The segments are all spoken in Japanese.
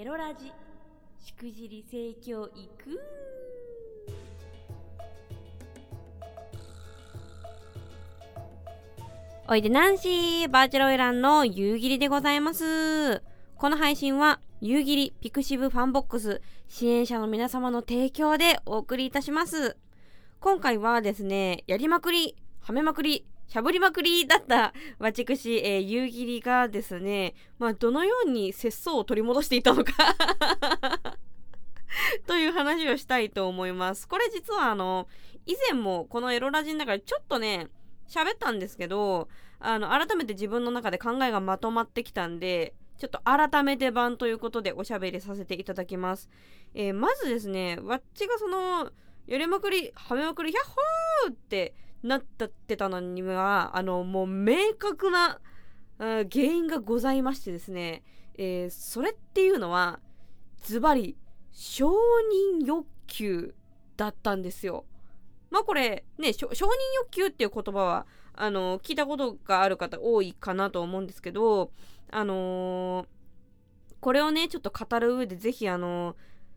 エロラジしくじり性教育おいでナンシーバーチャルオイランの夕霧でございます。この配信は夕霧 pixiv FANBOX 支援者の皆様の提供でお送りいたします。今回はですねやりまくりはめまくりしゃぶりまくりだった私、えー、夕霧がですね、まあ、どのように節操を取り戻していたのか という話をしたいと思います。これ実はあの、以前もこのエロラジの中でちょっとね、喋ったんですけど、あの、改めて自分の中で考えがまとまってきたんで、ちょっと改めて版ということでおしゃべりさせていただきます。えー、まずですね、わっちがその、やりまくり、はめまくり、ヒャッホーってなったってたのには、あの、もう明確な、原因がございましてですね、えー、それっていうのは、ズバリ、承認欲求だったんですよ。まあこれ、ね、承認欲求っていう言葉は、あの、聞いたことがある方多いかなと思うんですけど、あのー、これをね、ちょっと語る上でぜひあの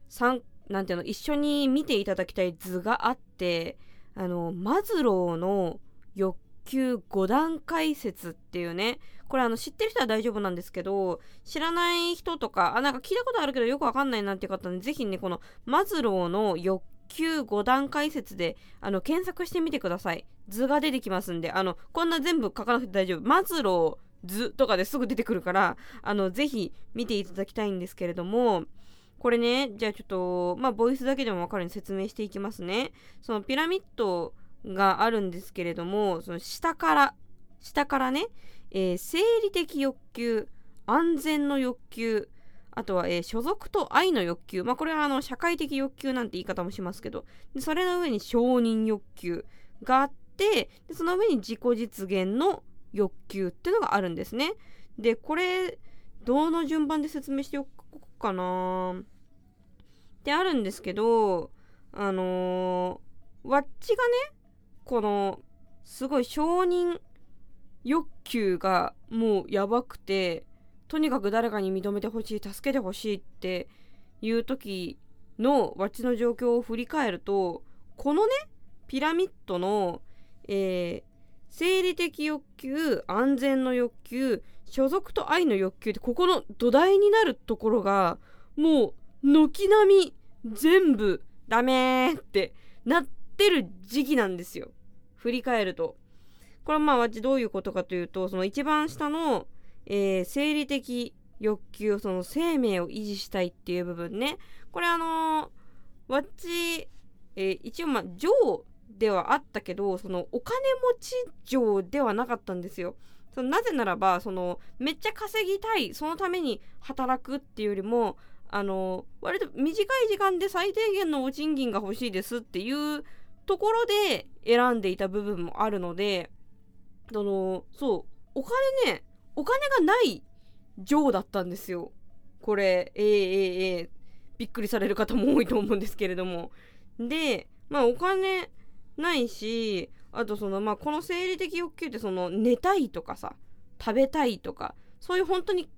ー、なんていうの、一緒に見ていただきたい図があって、あの、マズローの欲求5段階説っていうね、これあの知ってる人は大丈夫なんですけど、知らない人とか、あ、なんか聞いたことあるけどよくわかんないなっていう方にぜひね、このマズローの欲求5段階説で、あの、検索してみてください。図が出てきますんで、あの、こんな全部書かなくて大丈夫。マズロー図とかですぐ出てくるから、あの、ぜひ見ていただきたいんですけれども、これね、じゃあちょっと、まあ、ボイスだけでもわかるように説明していきますね。そのピラミッドがあるんですけれども、その下から、下からね、えー、生理的欲求、安全の欲求、あとは、えー、所属と愛の欲求。まあ、これはあの、社会的欲求なんて言い方もしますけど、でそれの上に承認欲求があって、でその上に自己実現の欲求っていうのがあるんですね。で、これ、どの順番で説明しておこうかな。ってあるんですけど、あのー、わっちがね、この、すごい承認欲求がもうやばくて、とにかく誰かに認めてほしい、助けてほしいっていう時のわっちの状況を振り返ると、このね、ピラミッドの、えー、生理的欲求、安全の欲求、所属と愛の欲求ってここの土台になるところがもう軒並み全部ダメってなってる時期なんですよ。振り返ると。これはまあ私どういうことかというと、その一番下の、えー、生理的欲求、その生命を維持したいっていう部分ね。これあのー、わっち、えー、一応まあ、女王ではあったけど、そのお金持ち女ではなかったんですよ。そのなぜならば、そのめっちゃ稼ぎたい、そのために働くっていうよりも、あの割と短い時間で最低限のお賃金が欲しいですっていうところで選んでいた部分もあるのであのそうお金ねお金がないジョーだったんですよ。これえー、えー、えー、びっくりされる方も多いと思うんですけれども。でまあお金ないしあとそのまあこの生理的欲求ってその寝たいとかさ食べたいとかそういう本当に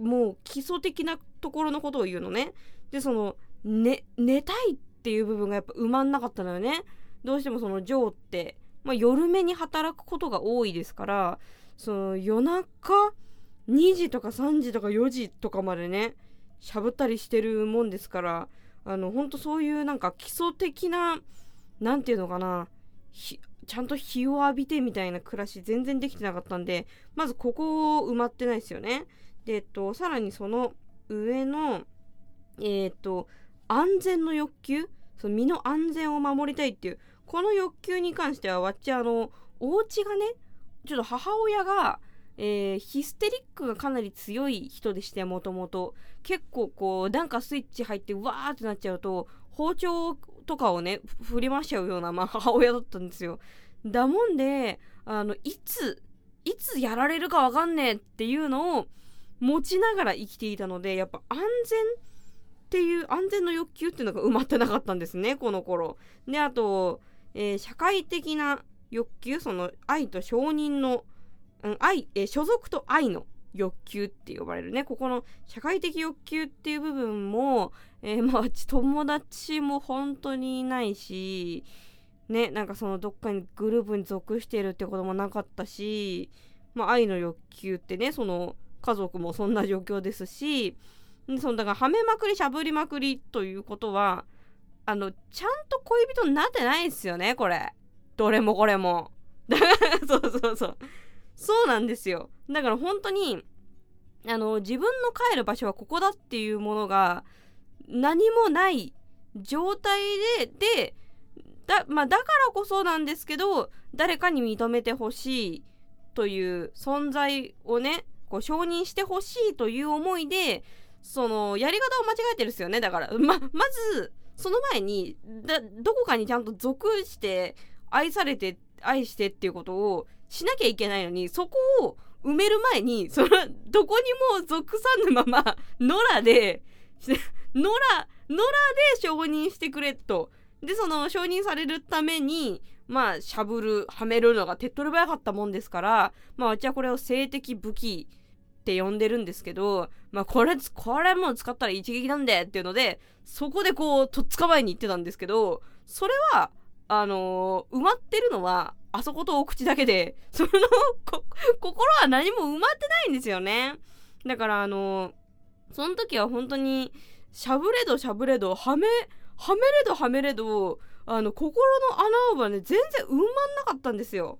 もう基礎的なところのことを言うのね。で、その、ね、寝たいっていう部分がやっぱ埋まんなかったのよね。どうしてもその、ジョーって、まあ、夜目に働くことが多いですから、その、夜中2時とか3時とか4時とかまでね、しゃぶったりしてるもんですから、あの、ほんとそういうなんか基礎的な、なんていうのかな、ちゃんと日を浴びてみたいな暮らし全然できてなかったんで、まずここを埋まってないですよね。で、えっと、さらにその上の、えっと、安全の欲求その身の安全を守りたいっていう、この欲求に関しては、わっちあの、お家がね、ちょっと母親が、えー、ヒステリックがかなり強い人でしてもともと結構こうなんかスイッチ入ってわーってなっちゃうと包丁とかをね振り回しちゃうような、まあ、母親だったんですよだもんであのいついつやられるかわかんねえっていうのを持ちながら生きていたのでやっぱ安全っていう安全の欲求っていうのが埋まってなかったんですねこの頃。であと、えー、社会的な欲求その愛と承認の、うん愛えー、所属と愛の欲求って呼ばれるね。ここの社会的欲求っていう部分も、えー、まあ友達も本当にいないしねなんかそのどっかにグループに属しているってこともなかったし、まあ、愛の欲求ってねその家族もそんな状況ですしそのだからはめまくりしゃぶりまくりということはあのちゃんと恋人になってないんですよねこれ。どれもこれも。そうそうそう。そうなんですよ。だから本当にあの自分の帰る場所はここだっていうものが何もない状態ででだ,、まあ、だからこそなんですけど誰かに認めてほしいという存在をねこう承認してほしいという思いでそのやり方を間違えてるんですよね。だからままずその前にだどこかにちゃんと属して愛されて愛してっていうことをしなきゃいけないのにそこを埋める前にそのどこにも属さぬまま野良で 野良野良で承認してくれと。でその承認されるためにまあしゃぶるはめるのが手っ取り早かったもんですからまあ私はこれを性的武器って呼んでるんですけどまあこれこれも使ったら一撃なんでっていうのでそこでこうとっつかまえに行ってたんですけどそれはあのー、埋まってるのはあそことお口だけで その心は何も埋まってないんですよね。だからあの、その時は本当にしゃぶれどしゃぶれどはめはめれどはめれどあの心の穴はね全然埋まんなかったんですよ。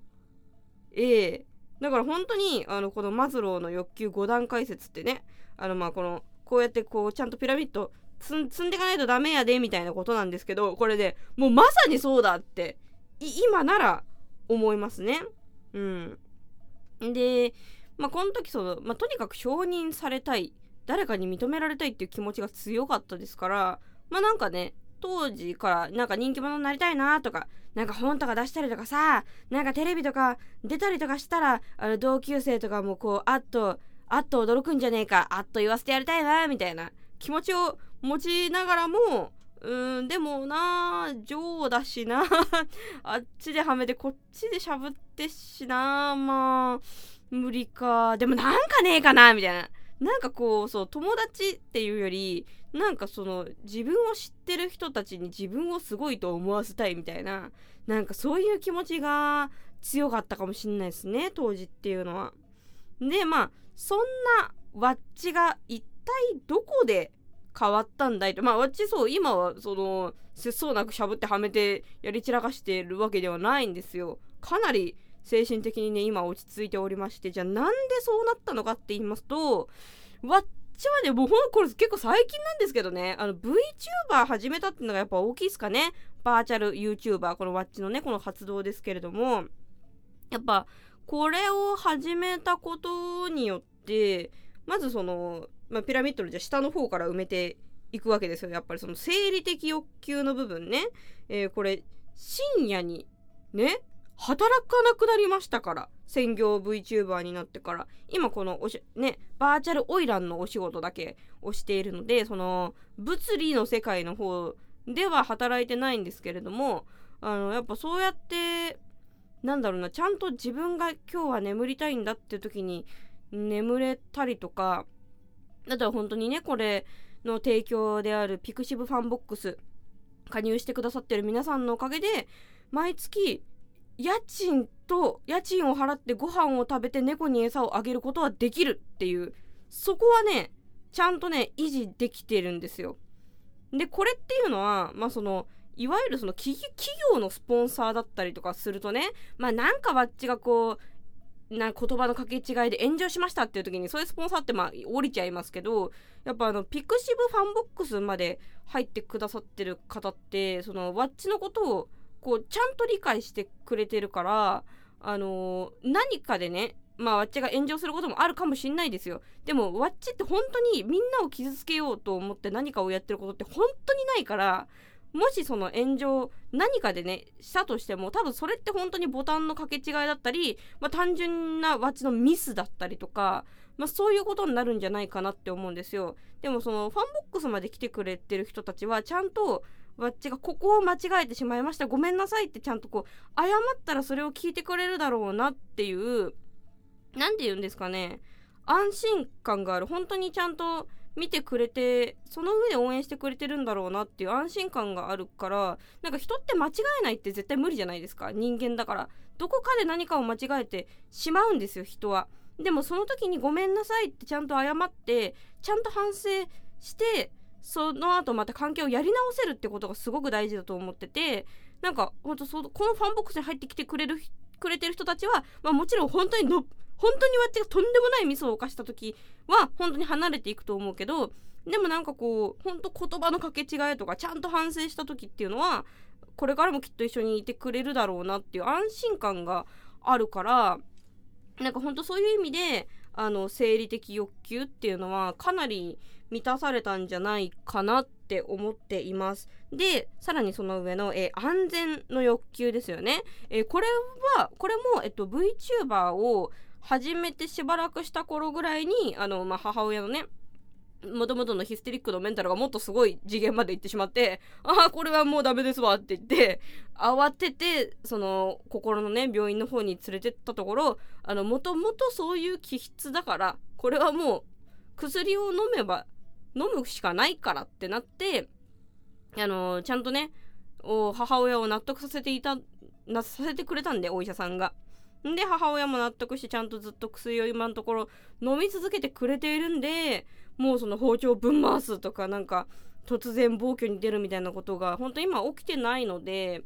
ええ。だから本当にあのこのマズローの欲求5段階説ってねあのまあこのこうやってこうちゃんとピラミッド積んでいかないとダメやでみたいなことなんですけどこれでもうまさにそうだって。今なら思いますね。うん。でまあこの時その、まあ、とにかく承認されたい。誰かに認められたいっていう気持ちが強かったですから。まあなんかね当時からなんか人気者になりたいなとかなんか本とか出したりとかさなんかテレビとか出たりとかしたらあの同級生とかもこうあっとあっと驚くんじゃねえかあっと言わせてやりたいなみたいな気持ちを持ちながらもうんでもな女王だしな。あっちではめてこっちでしゃぶってしな。まあ無理か。でもなんかねえかなみたいな。なんかこうそう友達っていうよりなんかその自分を知ってる人たちに自分をすごいと思わせたいみたいな。なんかそういう気持ちが強かったかもしんないですね当時っていうのは。でまあそんなワッチが一体どこで変わったんだいとまあワッチそう今はその節操なくしゃぶってはめてやり散らかしてるわけではないんですよ。かなり精神的にね今落ち着いておりまして。じゃあなんでそうなったのかって言いますとわっちはねもうほんこれ結構最近なんですけどね。あの VTuber 始めたっていうのがやっぱ大きいですかね。バーチャル YouTuber このワッチのねこの活動ですけれども。やっぱこれを始めたことによってまずその、まあ、ピラミッドのじゃ下の方から埋めていくわけですよ。やっぱりその生理的欲求の部分ね、えー、これ深夜にね働かなくなりましたから。専業 VTuber になってから。今このおしねバーチャルオイランのお仕事だけをしているのでその物理の世界の方では働いてないんですけれどもあのやっぱそうやってなんだろうなちゃんと自分が今日は眠りたいんだっていう時に眠れたりとかあとは本当にねこれの提供である pixiv FANBOX 加入してくださってる皆さんのおかげで毎月家賃と家賃を払ってご飯を食べて猫に餌をあげることはできるっていうそこはねちゃんとね維持できてるんですよ。でこれっていうのはまあそのいわゆるその企業のスポンサーだったりとかするとねまあなんかわっちがこうな言葉の掛け違いで炎上しましたっていう時にそういうスポンサーってまあ降りちゃいますけどやっぱあの pixiv FANBOX まで入ってくださってる方ってそのわっちのことをこうちゃんと理解してくれてるからあの、何かでねまあわっちが炎上することもあるかもしんないですよ。でもわっちって本当にみんなを傷つけようと思って何かをやってることって本当にないからもしその炎上何かでねしたとしても多分それって本当にボタンの掛け違いだったり、まあ、単純なわっちのミスだったりとか、まあ、そういうことになるんじゃないかなって思うんですよ。でもそのファンボックスまで来てくれてる人たちはちゃんとわっちがここを間違えてしまいましたごめんなさいってちゃんとこう謝ったらそれを聞いてくれるだろうなっていう何て言うんですかね安心感がある。本当にちゃんと見てくれてその上で応援してくれてるんだろうなっていう安心感があるからなんか人って間違えないって絶対無理じゃないですか？人間だからどこかで何かを間違えてしまうんですよ人は。でもその時にごめんなさいってちゃんと謝ってちゃんと反省してその後また関係をやり直せるってことがすごく大事だと思っててなんかほんとそこのファンボックスに入ってきてくれるくれてる人たちは、まあ、もちろん本当にの本当に私がとんでもないミスを犯した時は本当に離れていくと思うけどでもなんかこう本当言葉の掛け違いとかちゃんと反省した時っていうのはこれからもきっと一緒にいてくれるだろうなっていう安心感があるからなんかほんとそういう意味であの生理的欲求っていうのはかなり満たされたんじゃないかなって思っています。で、さらにその上の、え、安全の欲求ですよね。え、これは、これも、えっと、VTuber を始めてしばらくした頃ぐらいに、あの、まあ、母親のね、もともとのヒステリックのメンタルがもっとすごい次元まで行ってしまって、ああ、これはもうダメですわって言って、慌てて、その、心のね、病院の方に連れてったところ、もともとそういう気質だから、これはもう、薬を飲めば、飲むしかないからってなって、あの、ちゃんとね、母親を納得させていた、な、させてくれたんで、お医者さんが。で、母親も納得してちゃんとずっと薬を今のところ飲み続けてくれているんで、もうその包丁ぶん回すとかなんか突然暴挙に出るみたいなことが本当今起きてないので、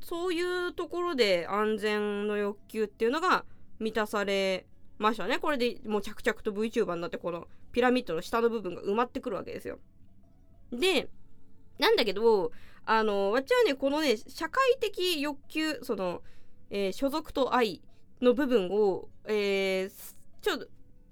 そういうところで安全の欲求っていうのが満たされましたね。これでもう着々と VTuber になってこのピラミッドの下の部分が埋まってくるわけですよ。で、なんだけど、あの、わっちはね、このね、社会的欲求、その、えー、所属と愛の部分を、えー、ちょっと、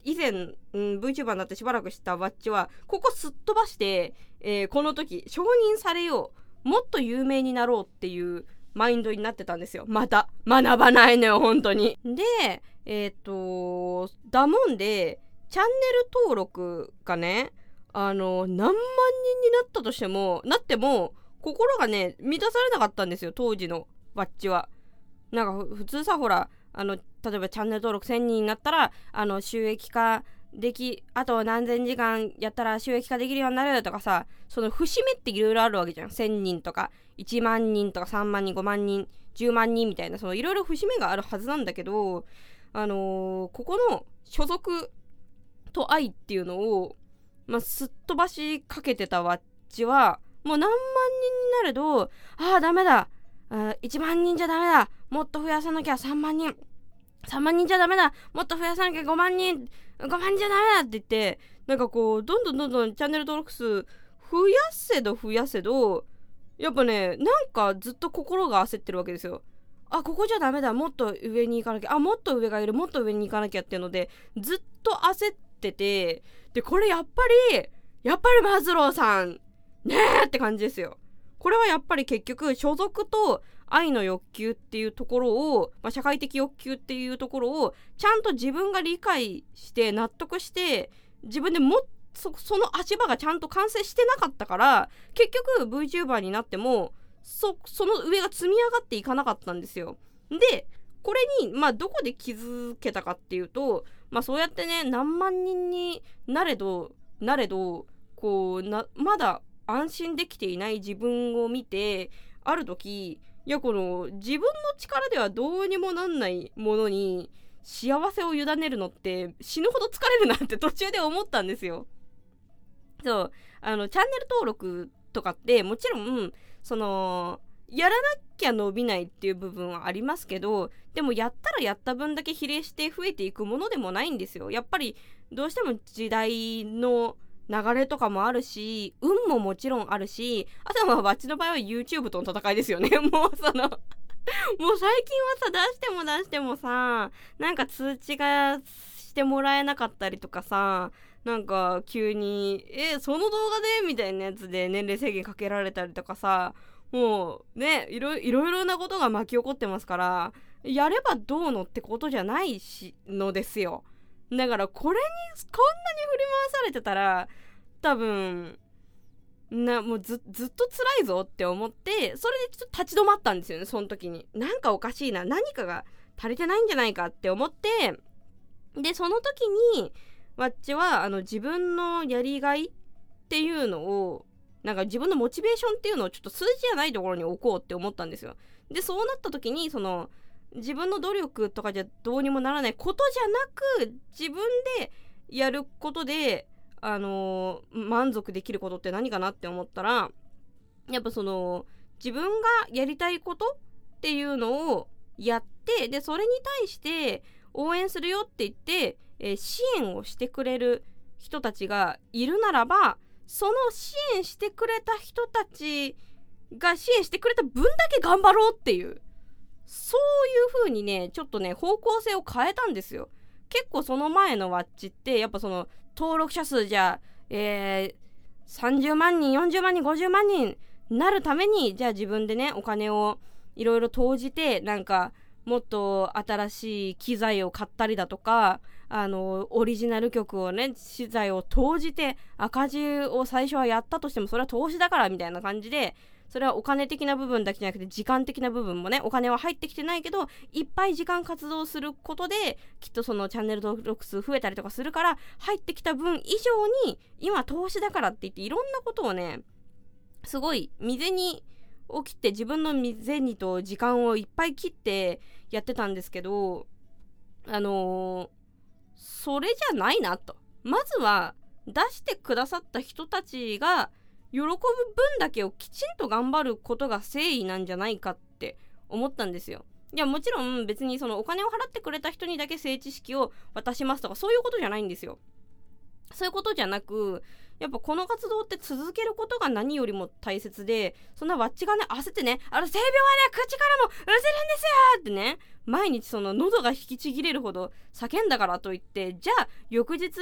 以前、うん、VTuber になってしばらくしたバッチは、ここすっ飛ばして、えー、この時、承認されよう、もっと有名になろうっていうマインドになってたんですよ。また。学ばないのよ、本当に。で、えっ、ー、と、だもんで、チャンネル登録がね、あの、何万人になったとしても、なっても、心がね、満たされなかったんですよ、当時のバッチは。なんか普通さほらあの例えばチャンネル登録1000人になったらあの収益化できあと何千時間やったら収益化できるようになるとかさその節目っていろいろあるわけじゃん。1000人とか1万人とか3万人5万人10万人みたいなそのいろいろ節目があるはずなんだけどあのー、ここの所属と愛っていうのを、まあ、すっ飛ばしかけてたわっちはもう何万人になれどああダメだ。1万人じゃダメだ。もっと増やさなきゃ3万人。3万人じゃダメだ。もっと増やさなきゃ5万人。5万人じゃダメだって言ってなんかこうどんどんどんどんチャンネル登録数増やせど増やせどやっぱねなんかずっと心が焦ってるわけですよ。あここじゃダメだ。もっと上に行かなきゃ。あもっと上がいる。もっと上に行かなきゃっていうのでずっと焦っててでこれやっぱりやっぱりマズローさんねえって感じですよ。これはやっぱり結局所属と愛の欲求っていうところを、まあ、社会的欲求っていうところをちゃんと自分が理解して納得して自分でもそその足場がちゃんと完成してなかったから結局 VTuber になってもそその上が積み上がっていかなかったんですよ。でこれにまあどこで気づけたかっていうとまあそうやってね何万人になれどなれどこうなまだ安心できていない自分を見てある時いやこの自分の力ではどうにもなんないものに幸せを委ねるのって死ぬほど疲れるなって 途中で思ったんですよ。そうあのチャンネル登録とかってもちろんそのやらなきゃ伸びないっていう部分はありますけどでもやったらやった分だけ比例して増えていくものでもないんですよ。やっぱりどうしても時代の流れとかもあるし、運ももちろんあるし、あとはまあ、バッチの場合は YouTube との戦いですよね。もうそのもう最近はさ、出しても出してもさ、なんか通知がしてもらえなかったりとかさ、なんか急に、え、その動画でみたいなやつで年齢制限かけられたりとかさ、もうね、いろいろなことが巻き起こってますから、やればどうのってことじゃないし、のですよ。だからこれにこんなに振り回されてたら多分なもうずずっと辛いぞって思ってそれでちょっと立ち止まったんですよねその時になんかおかしいな何かが足りてないんじゃないかって思ってでその時にわっちはあの自分のやりがいっていうのをなんか自分のモチベーションっていうのをちょっと数字じゃないところに置こうって思ったんですよ。でそうなった時にその自分の努力とかじゃどうにもならないことじゃなく自分でやることであのー、満足できることって何かなって思ったらやっぱその自分がやりたいことっていうのをやってでそれに対して応援するよって言って、えー、支援をしてくれる人たちがいるならばその支援してくれた人たちが支援してくれた分だけ頑張ろうっていう。そういう風にねちょっとね方向性を変えたんですよ。結構その前のワッチってやっぱその登録者数じゃえー、30万人40万人50万人なるためにじゃあ自分でねお金をいろいろ投じてなんかもっと新しい機材を買ったりだとかあのオリジナル曲をね資材を投じて赤字を最初はやったとしてもそれは投資だからみたいな感じでそれはお金的な部分だけじゃなくて時間的な部分もねお金は入ってきてないけどいっぱい時間活動することできっとそのチャンネル登録数増えたりとかするから入ってきた分以上に今投資だからって言っていろんなことをねすごい未然に起きて自分の未然にと時間をいっぱい切ってやってたんですけどあのー、それじゃないなと。まずは出してくださった人たちが喜ぶ分だけをきちんと頑張ることが誠意なんじゃないかって思ったんですよ。いやもちろん別にそのお金を払ってくれた人にだけ性知識を渡しますとかそういうことじゃないんですよ。そういうことじゃなくやっぱこの活動って続けることが何よりも大切でそんなわっちがね焦ってねあの性病はね口からもうせるんですよってね毎日その喉が引きちぎれるほど叫んだからといってじゃあ翌日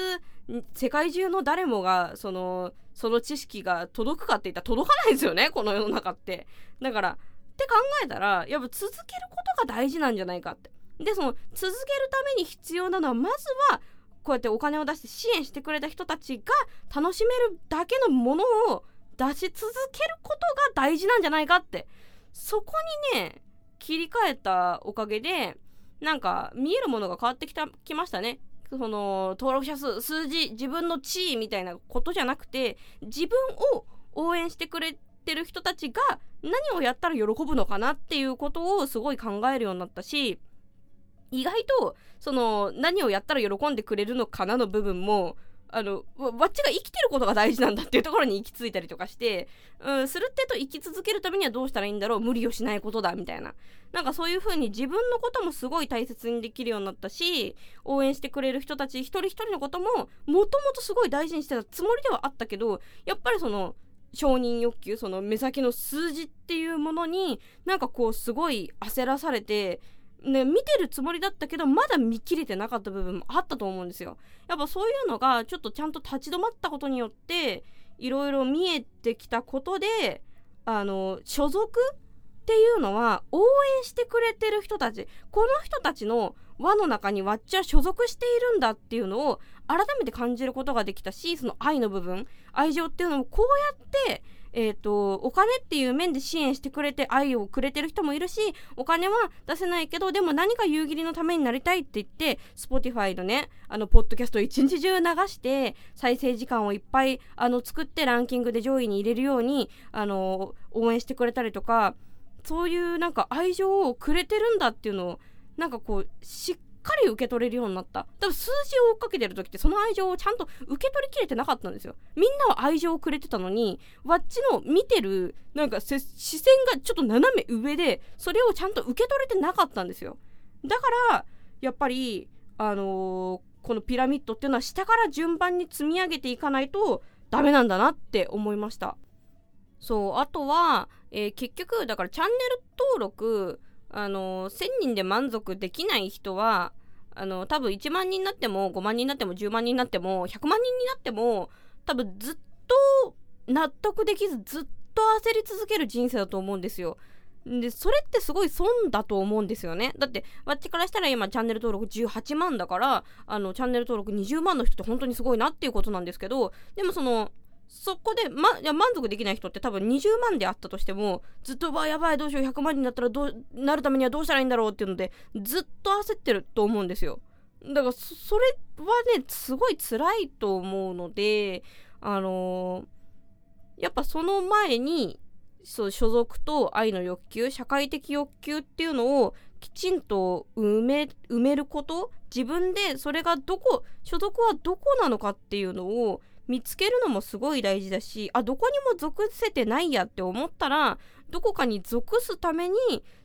世界中の誰もがそのその知識が届くかって言ったら届かないですよね この世の中って。だからって考えたらやっぱ続けることが大事なんじゃないかって。でその続けるために必要なのはまずはこうやってお金を出して支援してくれた人たちが楽しめるだけのものを出し続けることが大事なんじゃないかって。そこにね切り替えたおかげでなんか見えるものが変わってきたきましたね。その登録者数数字自分の地位みたいなことじゃなくて自分を応援してくれてる人たちが何をやったら喜ぶのかなっていうことをすごい考えるようになったし意外とその何をやったら喜んでくれるのかなの部分もあのわっちが生きてることが大事なんだっていうところに行き着いたりとかして、うん、するってと生き続けるためにはどうしたらいいんだろう無理をしないことだみたいな。なんかそういう風に自分のこともすごい大切にできるようになったし応援してくれる人たち一人一人のことももともとすごい大事にしてたつもりではあったけどやっぱりその承認欲求その目先の数字っていうものになんかこうすごい焦らされてね、見てるつもりだったけどまだ見切れてなかった部分もあったと思うんですよ。やっぱそういうのがちょっとちゃんと立ち止まったことによっていろいろ見えてきたことであの所属っていうのは応援してくれてる人たちこの人たちの輪の中にわっちは所属しているんだっていうのを改めて感じることができたしその愛の部分愛情っていうのもこうやってえーと、お金っていう面で支援してくれて愛をくれてる人もいるしお金は出せないけどでも何か夕霧のためになりたいって言って Spotify のねあのポッドキャストを一日中流して再生時間をいっぱいあの作ってランキングで上位に入れるようにあの応援してくれたりとかそういうなんか愛情をくれてるんだっていうのをなんかこうしっかり受け取れるようになった。多分数字を追っかけてる時ってその愛情をちゃんと受け取りきれてなかったんですよ。みんなは愛情をくれてたのにわっちの見てるなんか視線がちょっと斜め上でそれをちゃんと受け取れてなかったんですよ。だからやっぱりあのー、このピラミッドっていうのは下から順番に積み上げていかないとダメなんだなって思いました。そうあとは、えー、結局だからチャンネル登録あの1000人で満足できない人はあの多分1万人になっても5万人になっても10万人になっても100万人になっても多分ずっと納得できずずっと焦り続ける人生だと思うんですよ。でそれってすごい損だと思うんですよねだってわっちからしたら今チャンネル登録18万だからあのチャンネル登録20万の人って本当にすごいなっていうことなんですけどでもそのそこで、ま、いや満足できない人って多分20万であったとしてもずっとわやばいどうしよう100万になったらどうなるためにはどうしたらいいんだろうっていうのでずっと焦ってると思うんですよ。だからそれはねすごい辛いと思うのであのー、やっぱその前にそう所属と愛の欲求社会的欲求っていうのをきちんと埋め埋めること自分でそれがどこ所属はどこなのかっていうのを見つけるのもすごい大事だしあどこにも属せてないやって思ったらどこかに属すために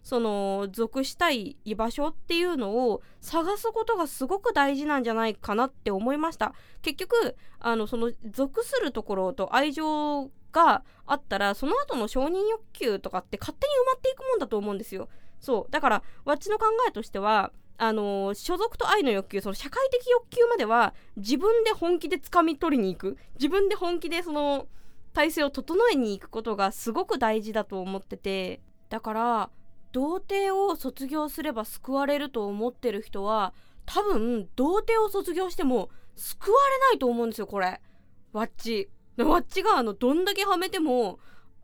その属したい居場所っていうのを探すことがすごく大事なんじゃないかなって思いました。結局あのその属するところと愛情があったらその後の承認欲求とかって勝手に埋まっていくもんだと思うんですよ。そう。だからわっちの考えとしてはあの所属と愛の欲求その社会的欲求までは自分で本気で掴み取りに行く。自分で本気でその体制を整えに行くことがすごく大事だと思ってて。だから童貞を卒業すれば救われると思ってる人は多分童貞を卒業しても救われないと思うんですよこれ。わっち。わっちがあのどんだけはめても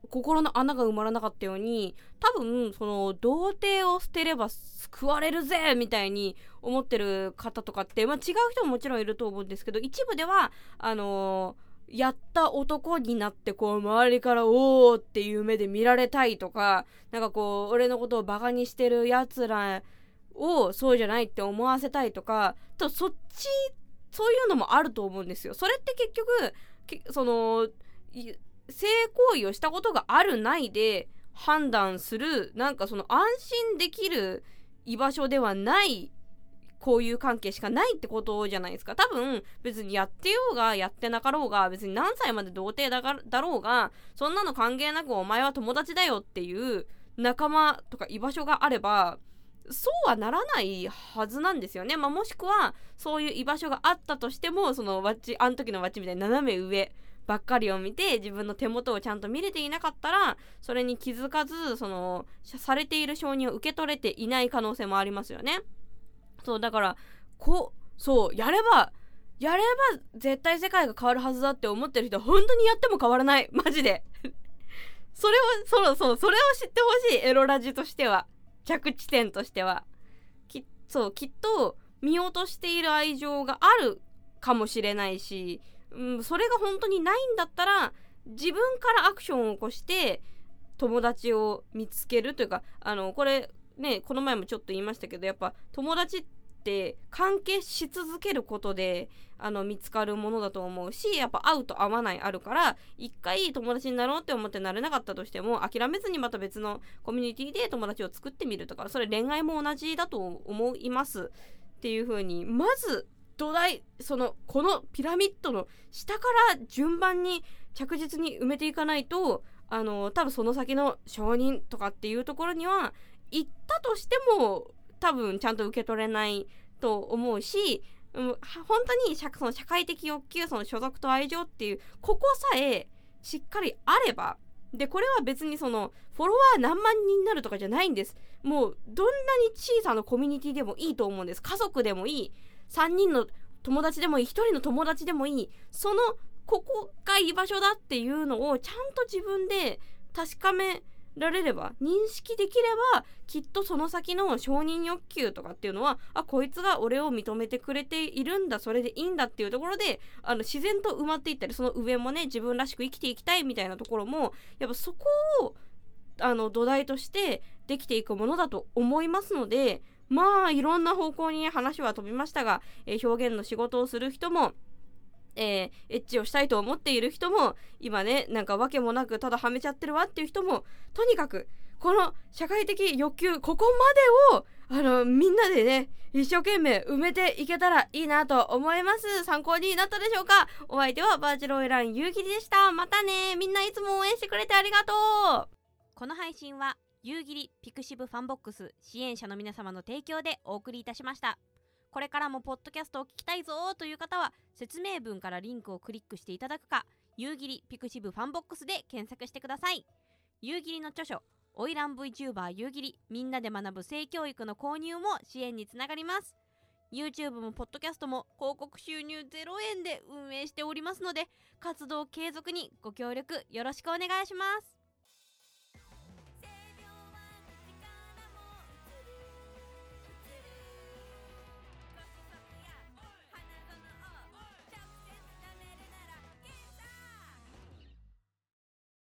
心の穴が埋まらなかったように多分その童貞を捨てれば救われるぜみたいに思ってる方とかって、まあ、違う人ももちろんいると思うんですけど一部ではあのー、やった男になってこう周りから「おお!」っていう目で見られたいとかなんかこう俺のことをバカにしてるやつらをそうじゃないって思わせたいとかとそっちそういうのもあると思うんですよ。それって結局その性行為をしたことがあるないで判断するなんかその安心できる居場所ではない交友関係しかないってことじゃないですか。多分別にやってようがやってなかろうが別に何歳まで童貞だがだろうがそんなの関係なくお前は友達だよっていう仲間とか居場所があればそうはならないはずなんですよね、まあ、もしくはそういう居場所があったとしてもそのわっちあの時のわっちみたいに斜め上ばっかりを見て自分の手元をちゃんと見れていなかったらそれに気づかずそのされている承認を受け取れていない可能性もありますよね。そうだからこうそうやればやれば絶対世界が変わるはずだって思ってる人は本当にやっても変わらない。マジで。それをそうそうそれを知ってほしい。エロラジとしては。着地点としては。きそうきっと見落としている愛情があるかもしれないしうん、それが本当にないんだったら自分からアクションを起こして友達を見つけるというかあのこれねこの前もちょっと言いましたけどやっぱ友達って関係し続けることであの見つかるものだと思うしやっぱ会うと会わないあるから一回友達になろうって思ってなれなかったとしても諦めずにまた別のコミュニティで友達を作ってみるとかそれ恋愛も同じだと思います。っていう風にまず土台そのこのピラミッドの下から順番に着実に埋めていかないとあの多分その先の承認とかっていうところには行ったとしても多分ちゃんと受け取れないと思うし、本当にその社会的欲求その所属と愛情っていうここさえしっかりあればでこれは別にそのフォロワー何万人になるとかじゃないんです。もうどんなに小さなコミュニティでもいいと思うんです。家族でもいい。3人の友達でもいい1人の友達でもいいそのここが居場所だっていうのをちゃんと自分で確かめられれば認識できればきっとその先の承認欲求とかっていうのはあこいつが俺を認めてくれているんだそれでいいんだっていうところであの自然と埋まっていったりその上もね自分らしく生きていきたいみたいなところもやっぱそこをあの土台としてできていくものだと思いますのでまあいろんな方向に話は飛びましたが、えー、表現の仕事をする人もえー、エッチをしたいと思っている人も今ねなんか訳もなくただはめちゃってるわっていう人もとにかくこの社会的欲求ここまでをあのみんなでね一生懸命埋めていけたらいいなと思います。参考になったでしょうか？お相手はバーチャルエランゆうきりでした。またね。みんないつも応援してくれてありがとう。この配信は夕霧 pixiv FANBOX 支援者の皆様の提供でお送りいたしました。これからもポッドキャストを聞きたいぞという方は説明文からリンクをクリックしていただくか夕霧 pixivFANBOX で検索してください。夕霧の著書オイラン VTuber 夕霧みんなで学ぶ性教育の購入も支援につながります。YouTube もポッドキャストも広告収入0円で運営しておりますので活動継続にご協力よろしくお願いします。